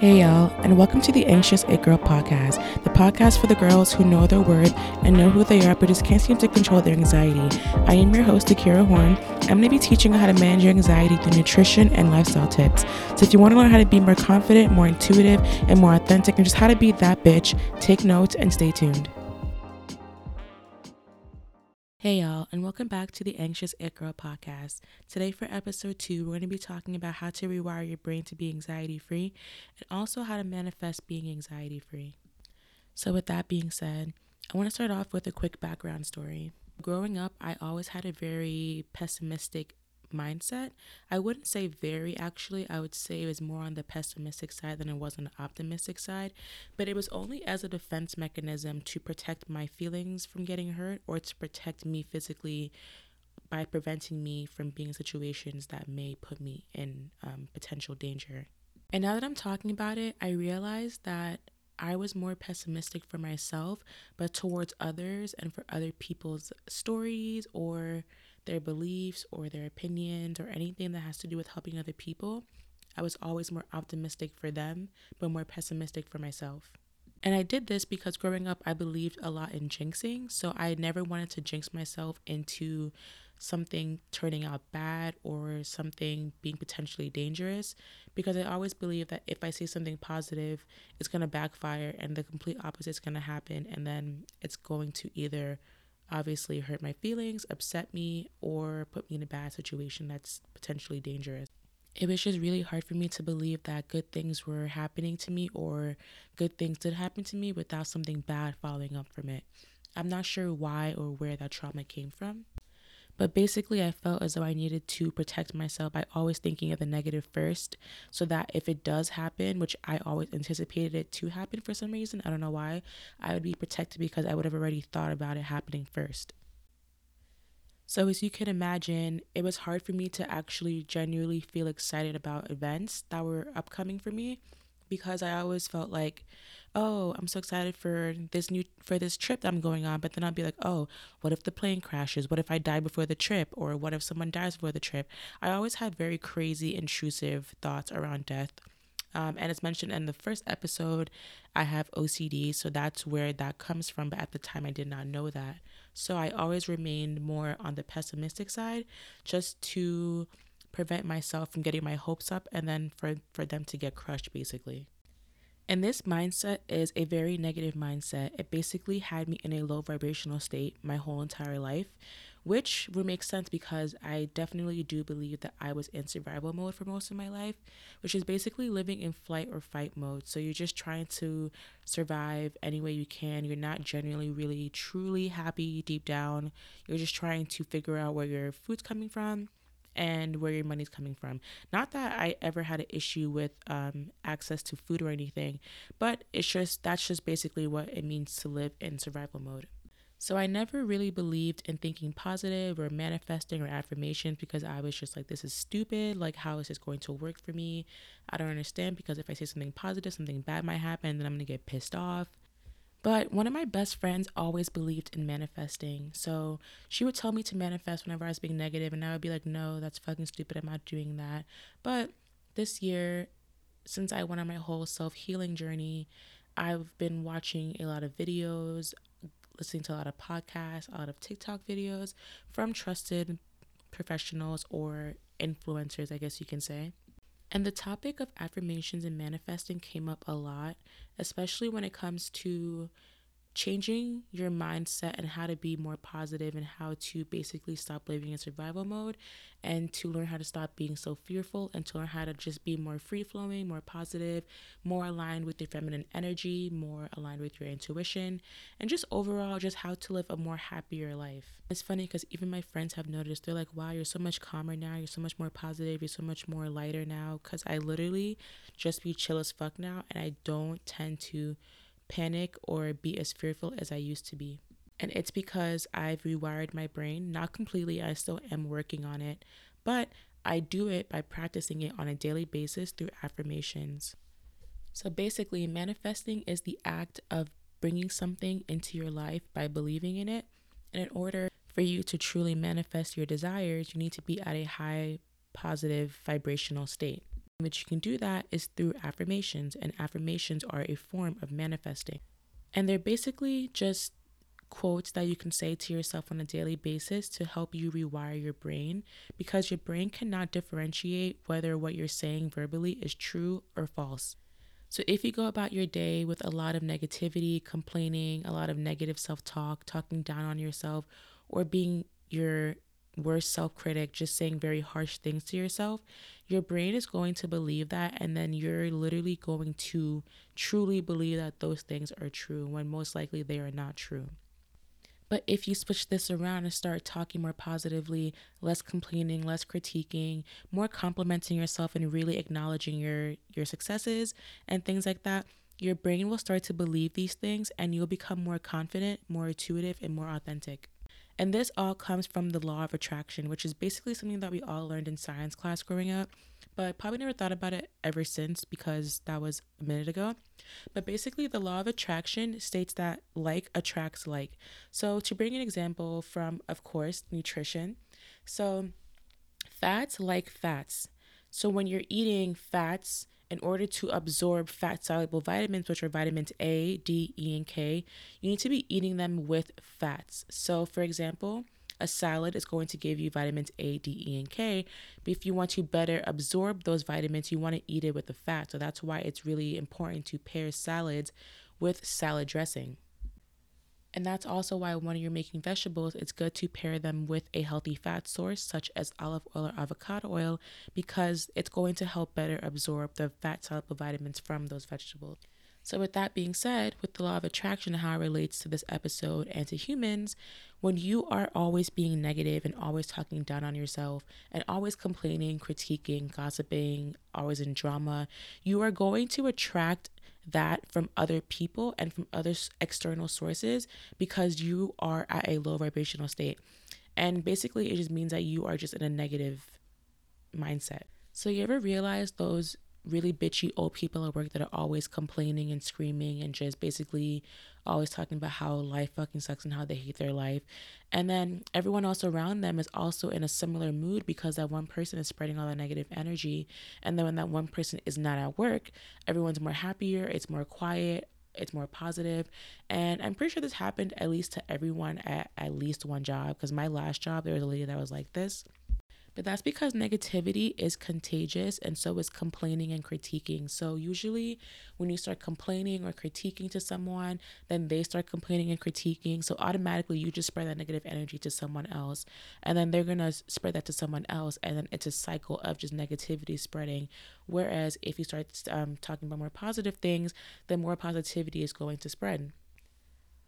Hey, y'all, and welcome to the Anxious It Girl podcast, the podcast for the girls who know their worth and know who they are but just can't seem to control their anxiety. I am your host, Akira Horne. I'm going to be teaching you how to manage your anxiety through nutrition and lifestyle tips. So, if you want to learn how to be more confident, more intuitive, and more authentic, and just how to be that bitch, take notes and stay tuned. Hey, y'all, and welcome back to the Anxious It Girl podcast. Today, for episode two, we're going to be talking about how to rewire your brain to be anxiety free and also how to manifest being anxiety free. So, with that being said, I want to start off with a quick background story. Growing up, I always had a very pessimistic mindset. I wouldn't say very actually. I would say it was more on the pessimistic side than it was on the optimistic side. But it was only as a defense mechanism to protect my feelings from getting hurt or to protect me physically by preventing me from being in situations that may put me in um, potential danger. And now that I'm talking about it, I realize that I was more pessimistic for myself, but towards others and for other people's stories or their beliefs or their opinions or anything that has to do with helping other people, I was always more optimistic for them, but more pessimistic for myself. And I did this because growing up, I believed a lot in jinxing. So I never wanted to jinx myself into something turning out bad or something being potentially dangerous because I always believe that if I say something positive, it's going to backfire and the complete opposite is going to happen. And then it's going to either obviously hurt my feelings, upset me, or put me in a bad situation that's potentially dangerous. It was just really hard for me to believe that good things were happening to me or good things did happen to me without something bad following up from it. I'm not sure why or where that trauma came from. But basically, I felt as though I needed to protect myself by always thinking of the negative first, so that if it does happen, which I always anticipated it to happen for some reason, I don't know why, I would be protected because I would have already thought about it happening first. So, as you can imagine, it was hard for me to actually genuinely feel excited about events that were upcoming for me because I always felt like, oh, I'm so excited for this new for this trip that I'm going on, but then I'll be like, oh, what if the plane crashes? What if I die before the trip? Or what if someone dies before the trip? I always had very crazy, intrusive thoughts around death. Um, and as mentioned in the first episode, I have OCD, so that's where that comes from. But at the time, I did not know that. So I always remained more on the pessimistic side just to prevent myself from getting my hopes up and then for, for them to get crushed, basically. And this mindset is a very negative mindset. It basically had me in a low vibrational state my whole entire life, which would make sense because I definitely do believe that I was in survival mode for most of my life, which is basically living in flight or fight mode. So you're just trying to survive any way you can. You're not genuinely, really, truly happy deep down. You're just trying to figure out where your food's coming from and where your money's coming from. Not that I ever had an issue with um, access to food or anything, but it's just that's just basically what it means to live in survival mode. So I never really believed in thinking positive or manifesting or affirmations because I was just like, this is stupid. Like, how is this going to work for me? I don't understand because if I say something positive, something bad might happen, then I'm gonna get pissed off. But one of my best friends always believed in manifesting. So she would tell me to manifest whenever I was being negative, and I would be like, no, that's fucking stupid. I'm not doing that. But this year, since I went on my whole self healing journey, I've been watching a lot of videos, listening to a lot of podcasts, a lot of TikTok videos from trusted professionals or influencers, I guess you can say. And the topic of affirmations and manifesting came up a lot, especially when it comes to changing your mindset and how to be more positive and how to basically stop living in survival mode and to learn how to stop being so fearful and to learn how to just be more free flowing, more positive, more aligned with your feminine energy, more aligned with your intuition, and just overall, just how to live a more happier life. It's funny because even my friends have noticed, they're like, wow, you're so much calmer now, you're so much more positive, you're so much more lighter now. Because I literally just be chill as fuck now, and I don't tend to panic or be as fearful as I used to be. And it's because I've rewired my brain, not completely, I still am working on it, but I do it by practicing it on a daily basis through affirmations. So basically, manifesting is the act of bringing something into your life by believing in it. And in order for you to truly manifest your desires, you need to be at a high positive vibrational state. That you can do that is through affirmations, and affirmations are a form of manifesting. And they're basically just quotes that you can say to yourself on a daily basis to help you rewire your brain because your brain cannot differentiate whether what you're saying verbally is true or false. So, if you go about your day with a lot of negativity, complaining, a lot of negative self talk, talking down on yourself, or being your worst self critic, just saying very harsh things to yourself, your brain is going to believe that. And then you're literally going to truly believe that those things are true when most likely they are not true. But if you switch this around and start talking more positively, less complaining, less critiquing, more complimenting yourself and really acknowledging your your successes and things like that, your brain will start to believe these things and you'll become more confident, more intuitive, and more authentic. And this all comes from the law of attraction, which is basically something that we all learned in science class growing up, but probably never thought about it ever since because that was a minute ago. But basically, the law of attraction states that like attracts like. So, to bring an example from, of course, nutrition. So, fats like fats. So, when you're eating fats, in order to absorb fat soluble vitamins, which are vitamins A, D, E, and K, you need to be eating them with fats. So, for example, a salad is going to give you vitamins A, D, E, and K. But if you want to better absorb those vitamins, you want to eat it with the fat. So that's why it's really important to pair salads with salad dressing. And that's also why when you're making vegetables, it's good to pair them with a healthy fat source, such as olive oil or avocado oil, because it's going to help better absorb the fat soluble vitamins from those vegetables. So, with that being said, with the law of attraction and how it relates to this episode and to humans, when you are always being negative and always talking down on yourself and always complaining, critiquing, gossiping, always in drama, you are going to attract that from other people and from other external sources because you are at a low vibrational state. And basically, it just means that you are just in a negative mindset. So, you ever realize those really bitchy old people at work that are always complaining and screaming and just basically always talking about how life fucking sucks and how they hate their life. And then everyone else around them is also in a similar mood because that one person is spreading all that negative energy. And then when that one person is not at work, everyone's more happier, it's more quiet, it's more positive. And I'm pretty sure this happened at least to everyone at at least one job because my last job, there was a lady that was like this. But that's because negativity is contagious and so is complaining and critiquing. So, usually, when you start complaining or critiquing to someone, then they start complaining and critiquing. So, automatically, you just spread that negative energy to someone else. And then they're going to spread that to someone else. And then it's a cycle of just negativity spreading. Whereas, if you start um, talking about more positive things, then more positivity is going to spread.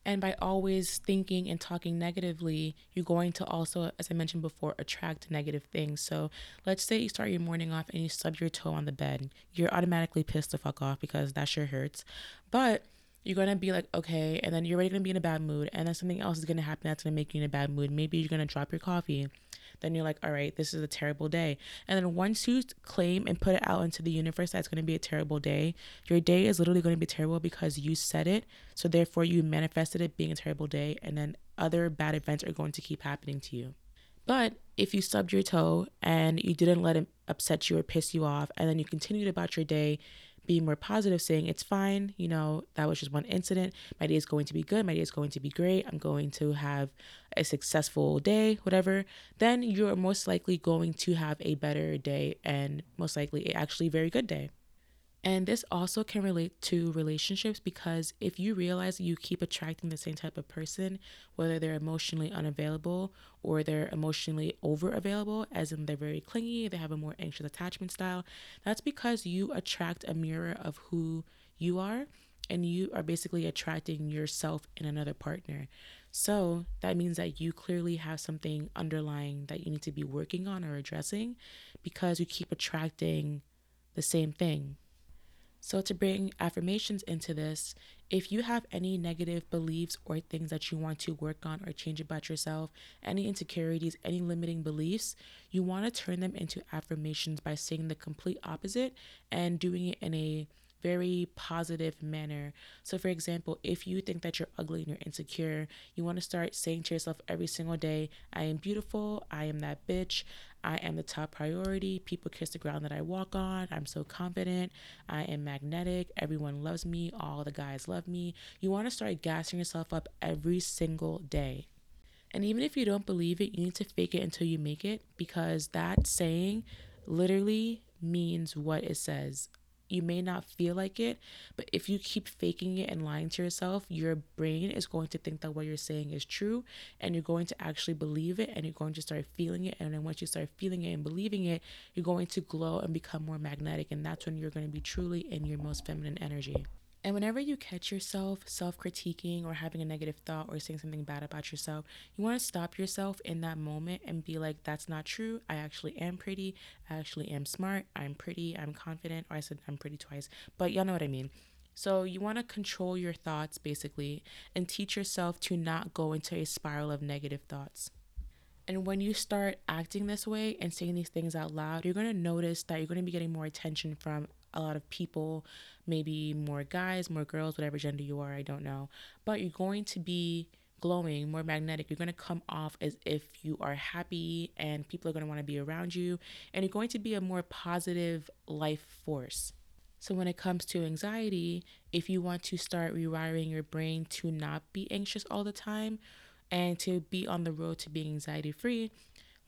And by always thinking and talking negatively, you're going to also, as I mentioned before, attract negative things. So let's say you start your morning off and you stub your toe on the bed. You're automatically pissed the fuck off because that sure hurts. But you're gonna be like, okay, and then you're already gonna be in a bad mood, and then something else is gonna happen that's gonna make you in a bad mood. Maybe you're gonna drop your coffee then you're like, all right, this is a terrible day. And then once you claim and put it out into the universe that's going to be a terrible day, your day is literally going to be terrible because you said it. So therefore, you manifested it being a terrible day. And then other bad events are going to keep happening to you. But if you stubbed your toe and you didn't let it upset you or piss you off, and then you continued about your day being more positive, saying it's fine, you know, that was just one incident. My day is going to be good. My day is going to be great. I'm going to have a successful day, whatever. Then you're most likely going to have a better day and most likely a actually very good day. And this also can relate to relationships because if you realize you keep attracting the same type of person, whether they're emotionally unavailable or they're emotionally over available, as in they're very clingy, they have a more anxious attachment style, that's because you attract a mirror of who you are and you are basically attracting yourself in another partner. So that means that you clearly have something underlying that you need to be working on or addressing because you keep attracting the same thing. So, to bring affirmations into this, if you have any negative beliefs or things that you want to work on or change about yourself, any insecurities, any limiting beliefs, you want to turn them into affirmations by saying the complete opposite and doing it in a very positive manner. So, for example, if you think that you're ugly and you're insecure, you want to start saying to yourself every single day, I am beautiful, I am that bitch, I am the top priority, people kiss the ground that I walk on, I'm so confident, I am magnetic, everyone loves me, all the guys love me. You want to start gassing yourself up every single day. And even if you don't believe it, you need to fake it until you make it because that saying literally means what it says you may not feel like it, but if you keep faking it and lying to yourself, your brain is going to think that what you're saying is true and you're going to actually believe it and you're going to start feeling it. And then once you start feeling it and believing it, you're going to glow and become more magnetic. And that's when you're going to be truly in your most feminine energy. And whenever you catch yourself self critiquing or having a negative thought or saying something bad about yourself, you want to stop yourself in that moment and be like, that's not true. I actually am pretty. I actually am smart. I'm pretty. I'm confident. Or I said I'm pretty twice, but y'all know what I mean. So you want to control your thoughts basically and teach yourself to not go into a spiral of negative thoughts. And when you start acting this way and saying these things out loud, you're going to notice that you're going to be getting more attention from a lot of people, maybe more guys, more girls, whatever gender you are, I don't know. But you're going to be glowing, more magnetic. You're going to come off as if you are happy and people are going to want to be around you. And you're going to be a more positive life force. So, when it comes to anxiety, if you want to start rewiring your brain to not be anxious all the time and to be on the road to being anxiety free,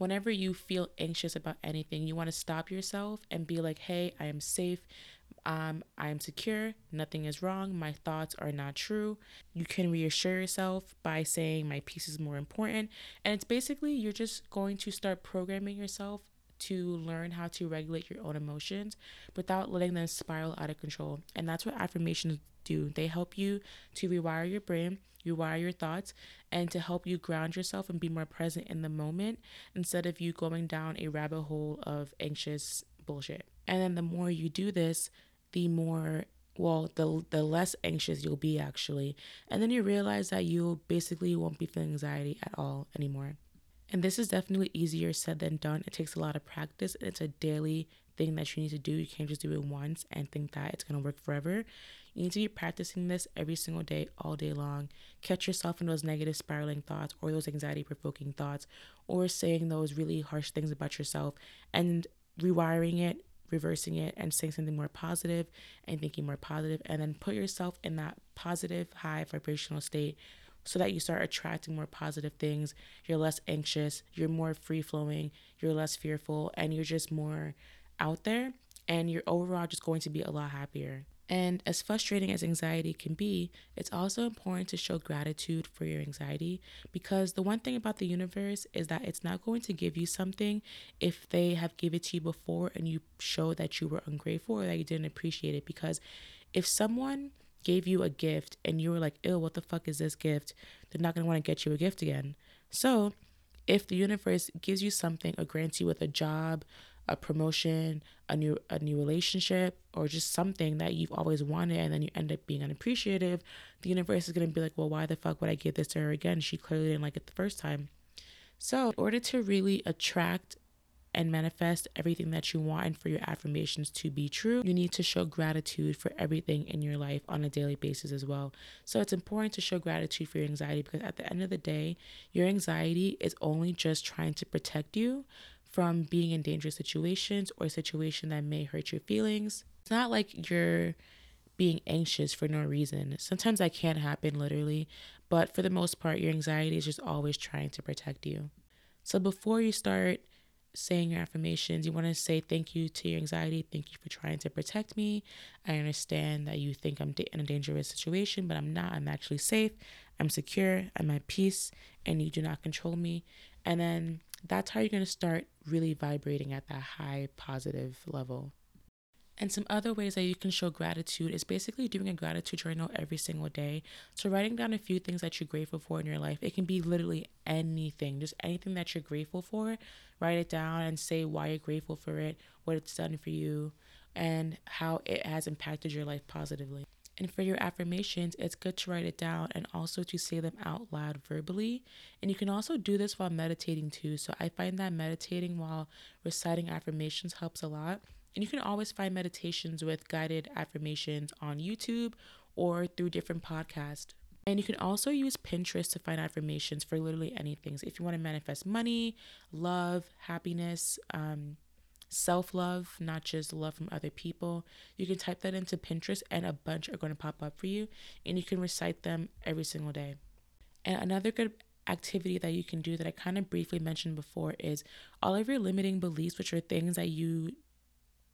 whenever you feel anxious about anything, you want to stop yourself and be like, hey, I am safe. Um, I am secure. Nothing is wrong. My thoughts are not true. You can reassure yourself by saying, my peace is more important. And it's basically, you're just going to start programming yourself to learn how to regulate your own emotions without letting them spiral out of control. And that's what affirmations do. They help you to rewire your brain, rewire your thoughts, and to help you ground yourself and be more present in the moment instead of you going down a rabbit hole of anxious bullshit. And then the more you do this, the more well the the less anxious you'll be actually. And then you realize that you basically won't be feeling anxiety at all anymore. And this is definitely easier said than done. It takes a lot of practice. And it's a daily thing that you need to do. You can't just do it once and think that it's going to work forever you need to be practicing this every single day, all day long. Catch yourself in those negative spiraling thoughts or those anxiety provoking thoughts or saying those really harsh things about yourself and rewiring it, reversing it, and saying something more positive and thinking more positive, and then put yourself in that positive, high vibrational state so that you start attracting more positive things. You're less anxious, you're more free flowing, you're less fearful, and you're just more out there. And you're overall just going to be a lot happier. And as frustrating as anxiety can be, it's also important to show gratitude for your anxiety because the one thing about the universe is that it's not going to give you something if they have given it to you before and you show that you were ungrateful or that you didn't appreciate it. Because if someone gave you a gift and you were like, ew, what the fuck is this gift? They're not going to want to get you a gift again. So if the universe gives you something or grants you with a job, a promotion, a new a new relationship, or just something that you've always wanted and then you end up being unappreciative, the universe is gonna be like, Well, why the fuck would I give this to her again? She clearly didn't like it the first time. So in order to really attract and manifest everything that you want and for your affirmations to be true, you need to show gratitude for everything in your life on a daily basis as well. So it's important to show gratitude for your anxiety because at the end of the day, your anxiety is only just trying to protect you from being in dangerous situations or a situation that may hurt your feelings. It's not like you're being anxious for no reason. Sometimes that can happen literally, but for the most part, your anxiety is just always trying to protect you. So before you start saying your affirmations, you want to say thank you to your anxiety. Thank you for trying to protect me. I understand that you think I'm in a dangerous situation, but I'm not. I'm actually safe. I'm secure. I'm at peace, and you do not control me. And then that's how you're going to start really vibrating at that high positive level. And some other ways that you can show gratitude is basically doing a gratitude journal every single day. So, writing down a few things that you're grateful for in your life. It can be literally anything, just anything that you're grateful for. Write it down and say why you're grateful for it, what it's done for you, and how it has impacted your life positively. And for your affirmations, it's good to write it down and also to say them out loud verbally. And you can also do this while meditating too. So I find that meditating while reciting affirmations helps a lot. And you can always find meditations with guided affirmations on YouTube or through different podcasts. And you can also use Pinterest to find affirmations for literally anything. So if you want to manifest money, love, happiness, um, self love, not just love from other people, you can type that into Pinterest and a bunch are going to pop up for you. And you can recite them every single day. And another good activity that you can do that I kind of briefly mentioned before is all of your limiting beliefs, which are things that you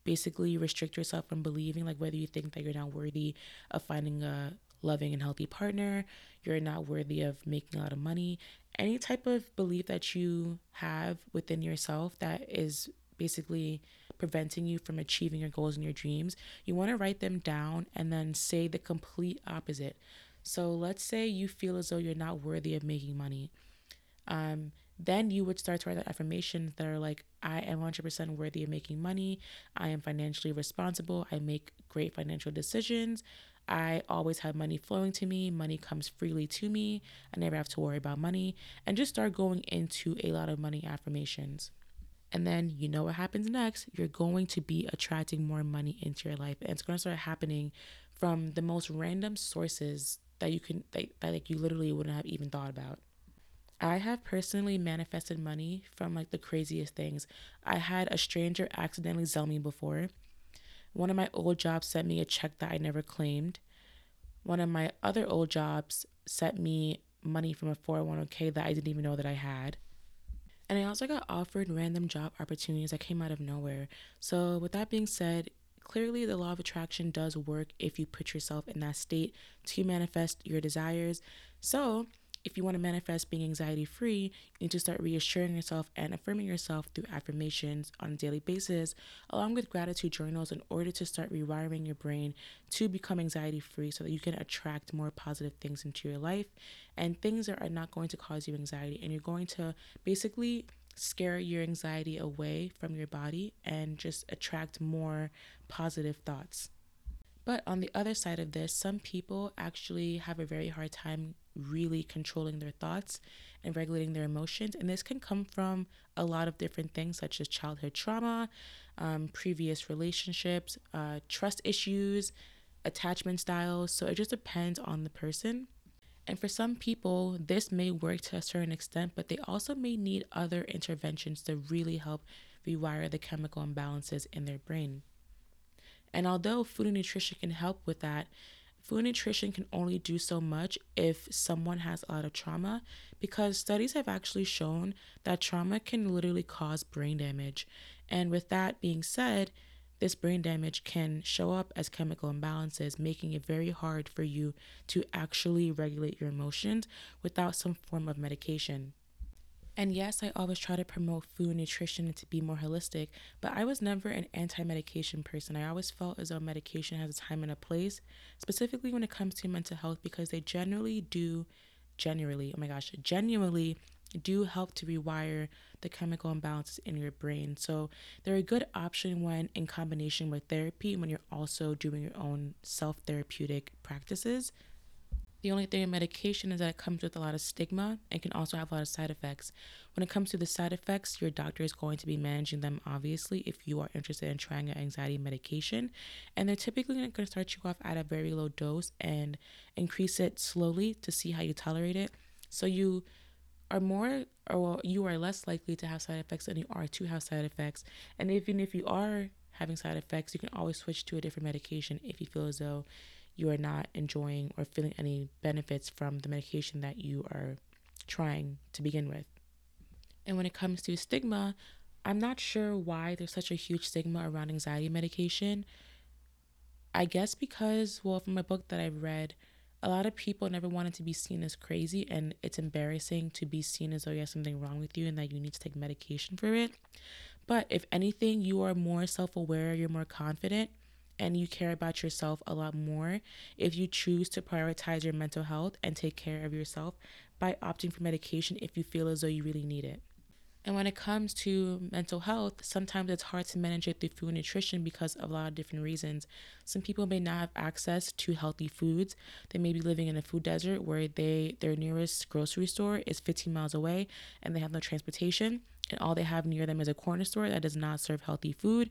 basically restrict yourself from believing, like whether you think that you're not worthy of finding a loving and healthy partner, you're not worthy of making a lot of money, any type of belief that you have within yourself that is basically preventing you from achieving your goals and your dreams, you want to write them down and then say the complete opposite. So let's say you feel as though you're not worthy of making money. Um, then you would start to write affirmations that are like, I am 100% worthy of making money. I am financially responsible. I make great financial decisions. I always have money flowing to me. Money comes freely to me. I never have to worry about money. And just start going into a lot of money affirmations. And then you know what happens next. You're going to be attracting more money into your life. And it's going to start happening from the most random sources that you can, that, that like you literally wouldn't have even thought about. I have personally manifested money from like the craziest things. I had a stranger accidentally Zelle me before. One of my old jobs sent me a check that I never claimed. One of my other old jobs sent me money from a 401k that I didn't even know that I had. And I also got offered random job opportunities that came out of nowhere. So, with that being said, clearly the law of attraction does work if you put yourself in that state to manifest your desires. So, if you want to manifest being anxiety free, you need to start reassuring yourself and affirming yourself through affirmations on a daily basis, along with gratitude journals, in order to start rewiring your brain to become anxiety free so that you can attract more positive things into your life and things that are not going to cause you anxiety. And you're going to basically scare your anxiety away from your body and just attract more positive thoughts. But on the other side of this, some people actually have a very hard time really controlling their thoughts and regulating their emotions. And this can come from a lot of different things, such as childhood trauma, um, previous relationships, uh, trust issues, attachment styles. So it just depends on the person. And for some people, this may work to a certain extent, but they also may need other interventions to really help rewire the chemical imbalances in their brain. And although food and nutrition can help with that, food nutrition can only do so much if someone has a lot of trauma because studies have actually shown that trauma can literally cause brain damage. And with that being said, this brain damage can show up as chemical imbalances, making it very hard for you to actually regulate your emotions without some form of medication. And yes, I always try to promote food nutrition and to be more holistic, but I was never an anti medication person. I always felt as though medication has a time and a place, specifically when it comes to mental health, because they generally do, generally, oh my gosh, genuinely do help to rewire the chemical imbalances in your brain. So they're a good option when in combination with therapy, when you're also doing your own self therapeutic practices. The only thing in medication is that it comes with a lot of stigma and can also have a lot of side effects. When it comes to the side effects, your doctor is going to be managing them, obviously, if you are interested in trying an anxiety medication. And they're typically going to start you off at a very low dose and increase it slowly to see how you tolerate it. So you are more or you are less likely to have side effects than you are to have side effects. And even if you are having side effects, you can always switch to a different medication if you feel as though you are not enjoying or feeling any benefits from the medication that you are trying to begin with. And when it comes to stigma, I'm not sure why there's such a huge stigma around anxiety medication. I guess because, well, from a book that I've read, a lot of people never wanted to be seen as crazy, and it's embarrassing to be seen as though you have something wrong with you and that you need to take medication for it. But if anything, you are more self aware, you're more confident, and you care about yourself a lot more if you choose to prioritize your mental health and take care of yourself by opting for medication if you feel as though you really need it. And when it comes to mental health, sometimes it's hard to manage it through food nutrition because of a lot of different reasons. Some people may not have access to healthy foods. They may be living in a food desert where they their nearest grocery store is 15 miles away and they have no transportation. And all they have near them is a corner store that does not serve healthy food,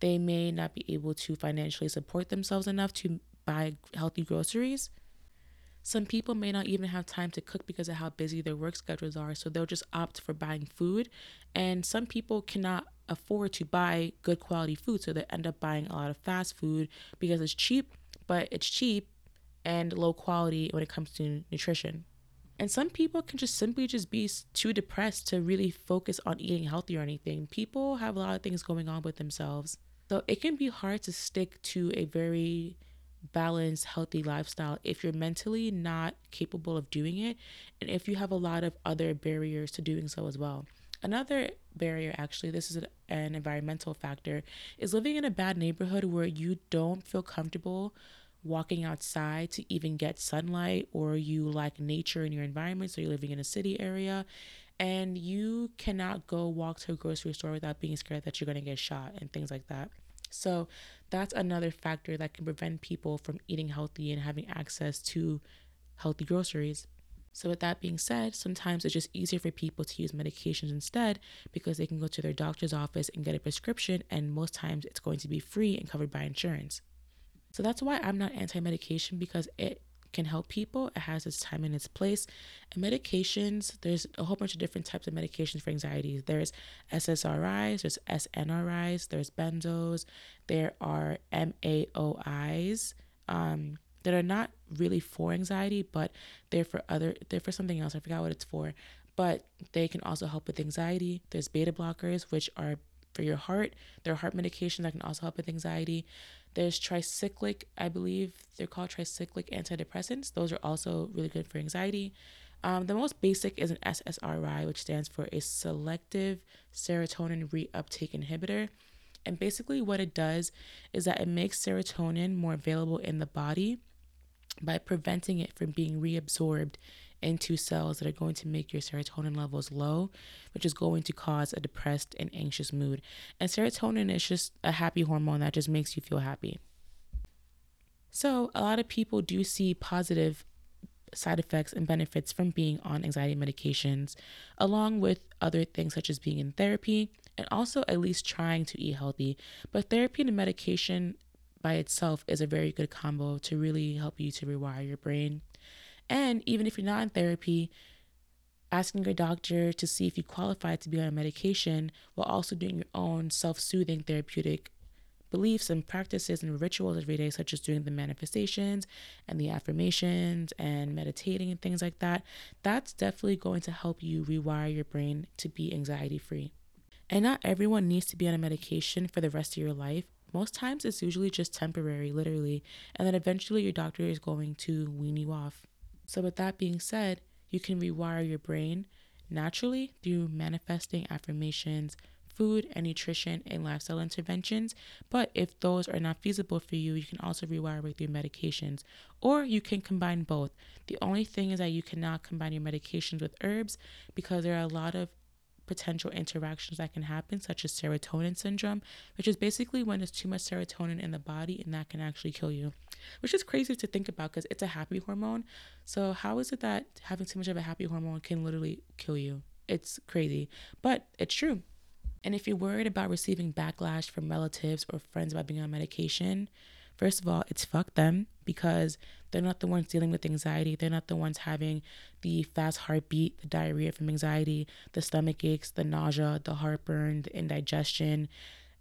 they may not be able to financially support themselves enough to buy healthy groceries. Some people may not even have time to cook because of how busy their work schedules are, so they'll just opt for buying food. And some people cannot afford to buy good quality food, so they end up buying a lot of fast food because it's cheap, but it's cheap and low quality when it comes to nutrition. And some people can just simply just be too depressed to really focus on eating healthy or anything. People have a lot of things going on with themselves. So it can be hard to stick to a very balanced, healthy lifestyle if you're mentally not capable of doing it and if you have a lot of other barriers to doing so as well. Another barrier, actually, this is an environmental factor, is living in a bad neighborhood where you don't feel comfortable walking outside to even get sunlight or you like nature in your environment. So you're living in a city area and you cannot go walk to a grocery store without being scared that you're going to get shot and things like that. So that's another factor that can prevent people from eating healthy and having access to healthy groceries. So, with that being said, sometimes it's just easier for people to use medications instead because they can go to their doctor's office and get a prescription, and most times it's going to be free and covered by insurance. So, that's why I'm not anti medication because it can help people. It has its time and its place. And medications, there's a whole bunch of different types of medications for anxiety. There's SSRIs, there's SNRIs, there's benzos, there are MAOIs. Um, that are not really for anxiety, but they're for other they're for something else. I forgot what it's for. But they can also help with anxiety. There's beta blockers, which are for your heart. There are heart medications that can also help with anxiety. There's tricyclic, I believe they're called tricyclic antidepressants. Those are also really good for anxiety. Um, the most basic is an SSRI, which stands for a selective serotonin reuptake inhibitor. And basically, what it does is that it makes serotonin more available in the body by preventing it from being reabsorbed into cells that are going to make your serotonin levels low, which is going to cause a depressed and anxious mood. And serotonin is just a happy hormone that just makes you feel happy. So, a lot of people do see positive side effects and benefits from being on anxiety medications, along with other things such as being in therapy and also at least trying to eat healthy. But therapy and medication by itself is a very good combo to really help you to rewire your brain. And even if you're not in therapy, asking your doctor to see if you qualify to be on a medication while also doing your own self soothing therapeutic beliefs and practices and rituals every day, such as doing the manifestations and the affirmations and meditating and things like that, that's definitely going to help you rewire your brain to be anxiety free. And not everyone needs to be on a medication for the rest of your life most times it's usually just temporary, literally, and then eventually your doctor is going to wean you off. So, with that being said, you can rewire your brain naturally through manifesting affirmations, food and nutrition, and lifestyle interventions. But if those are not feasible for you, you can also rewire with your medications, or you can combine both. The only thing is that you cannot combine your medications with herbs because there are a lot of potential interactions that can happen, such as serotonin syndrome, which is basically when there's too much serotonin in the body and that can actually kill you, which is crazy to think about because it's a happy hormone. So, how is it that having too much of a happy hormone can literally kill you? It's crazy, but it's true. And if you're worried about receiving backlash from relatives or friends about being on medication, First of all, it's fuck them because they're not the ones dealing with anxiety. They're not the ones having the fast heartbeat, the diarrhea from anxiety, the stomach aches, the nausea, the heartburn, the indigestion.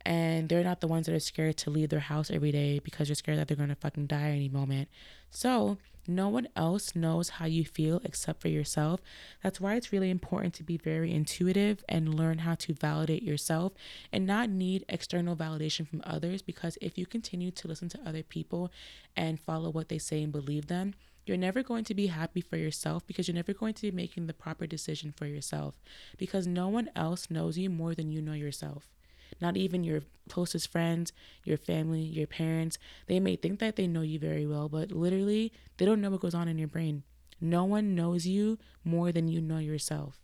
And they're not the ones that are scared to leave their house every day because they're scared that they're to fucking die any moment. So, no one else knows how you feel except for yourself. That's why it's really important to be very intuitive and learn how to validate yourself and not need external validation from others. Because if you continue to listen to other people and follow what they say and believe them, you're never going to be happy for yourself because you're never going to be making the proper decision for yourself because no one else knows you more than you know yourself not even your closest friends, your family, your parents. They may think that they know you very well, but literally, they don't know what goes on in your brain. No one knows you more than you know yourself.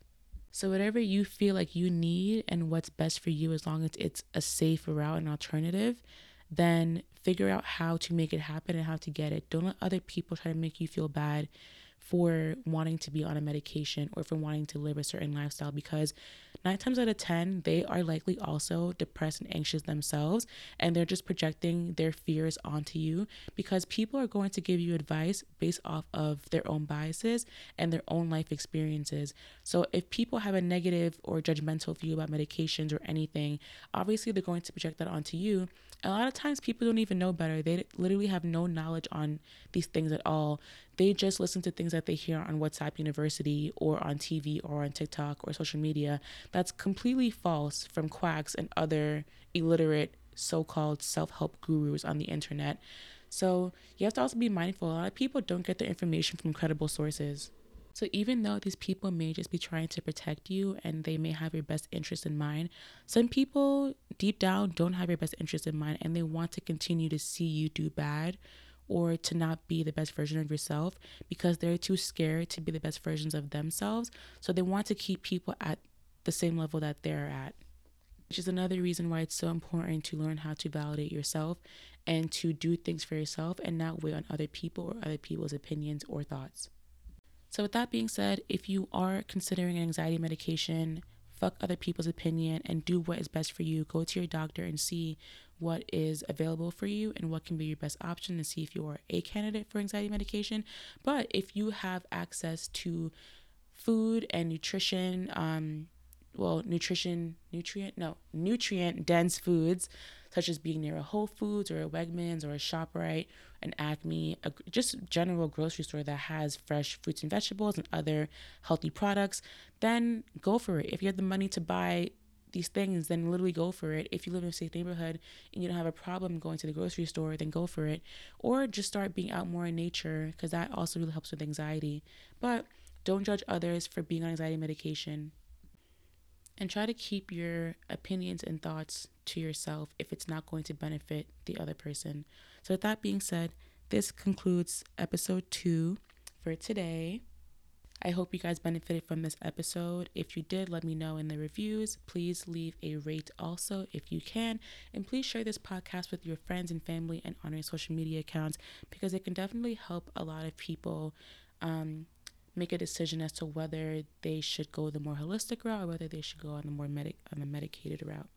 So, whatever you feel like you need and what's best for you, as long as it's a safe route and alternative, then figure out how to make it happen and how to get it. Don't let other people try to make you feel bad for wanting to be on a medication or for wanting to live a certain lifestyle because nine times out of 10, they are likely also depressed and anxious themselves. And they're just projecting their fears onto you because people are going to give you advice based off of their own biases and their own life experiences. So if people have a negative or judgmental view about medications or anything, obviously they're going to project that onto you. A lot of times people don't even know better. They literally have no knowledge on these things at all. They just listen to things that they hear on WhatsApp University or on TV or on TikTok or social media. That's completely false from quacks and other illiterate so called self help gurus on the internet. So you have to also be mindful. A lot of people don't get their information from credible sources. So even though these people may just be trying to protect you and they may have your best interest in mind, some people deep down don't have your best interest in mind and they want to continue to see you do bad or to not be the best version of yourself because they're too scared to be the best versions of themselves. So they want to keep people at the same level that they're at. Which is another reason why it's so important to learn how to validate yourself and to do things for yourself and not wait on other people or other people's opinions or thoughts. So, with that being said, if you are considering an anxiety medication, fuck other people's opinion and do what is best for you. Go to your doctor and see what is available for you and what can be your best option and see if you are a candidate for anxiety medication. But if you have access to food and nutrition, um, well, nutrition, nutrient, no, nutrient dense foods, such as being near a Whole Foods or a Wegmans or a ShopRite, an Acme, a, just general grocery store that has fresh fruits and vegetables and other healthy products, then go for it. If you have the money to buy these things, then literally go for it. If you live in a safe neighborhood and you don't have a problem going to the grocery store, then go for it. Or just start being out more in nature because that also really helps with anxiety. But don't judge others for being on anxiety medication. And try to keep your opinions and thoughts to yourself if it's not going to benefit the other person. So, with that being said, this concludes episode two for today. I hope you guys benefited from this episode. If you did, let me know in the reviews. Please leave a rate also if you can. And please share this podcast with your friends and family and on your social media accounts because it can definitely help a lot of people um, make a decision as to whether they should go the more holistic route or whether they should go on the more medic on the medicated route.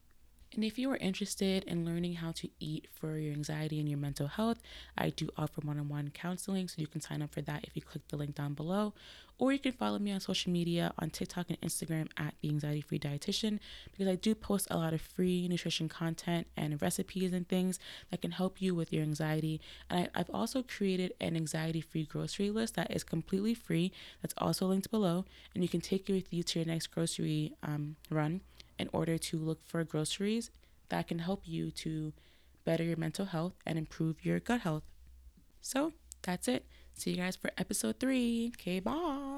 And if you are interested in learning how to eat for your anxiety and your mental health, I do offer one on one counseling. So you can sign up for that if you click the link down below. Or you can follow me on social media on TikTok and Instagram at the Anxiety Free Dietitian because I do post a lot of free nutrition content and recipes and things that can help you with your anxiety. And I, have also created an anxiety free grocery list that is completely free. That's also linked below. And you can take it with you to your next grocery um, run in order to look for groceries that can help you to better your mental health and improve your gut health. So that's it. See you guys for episode three. Okay, bye.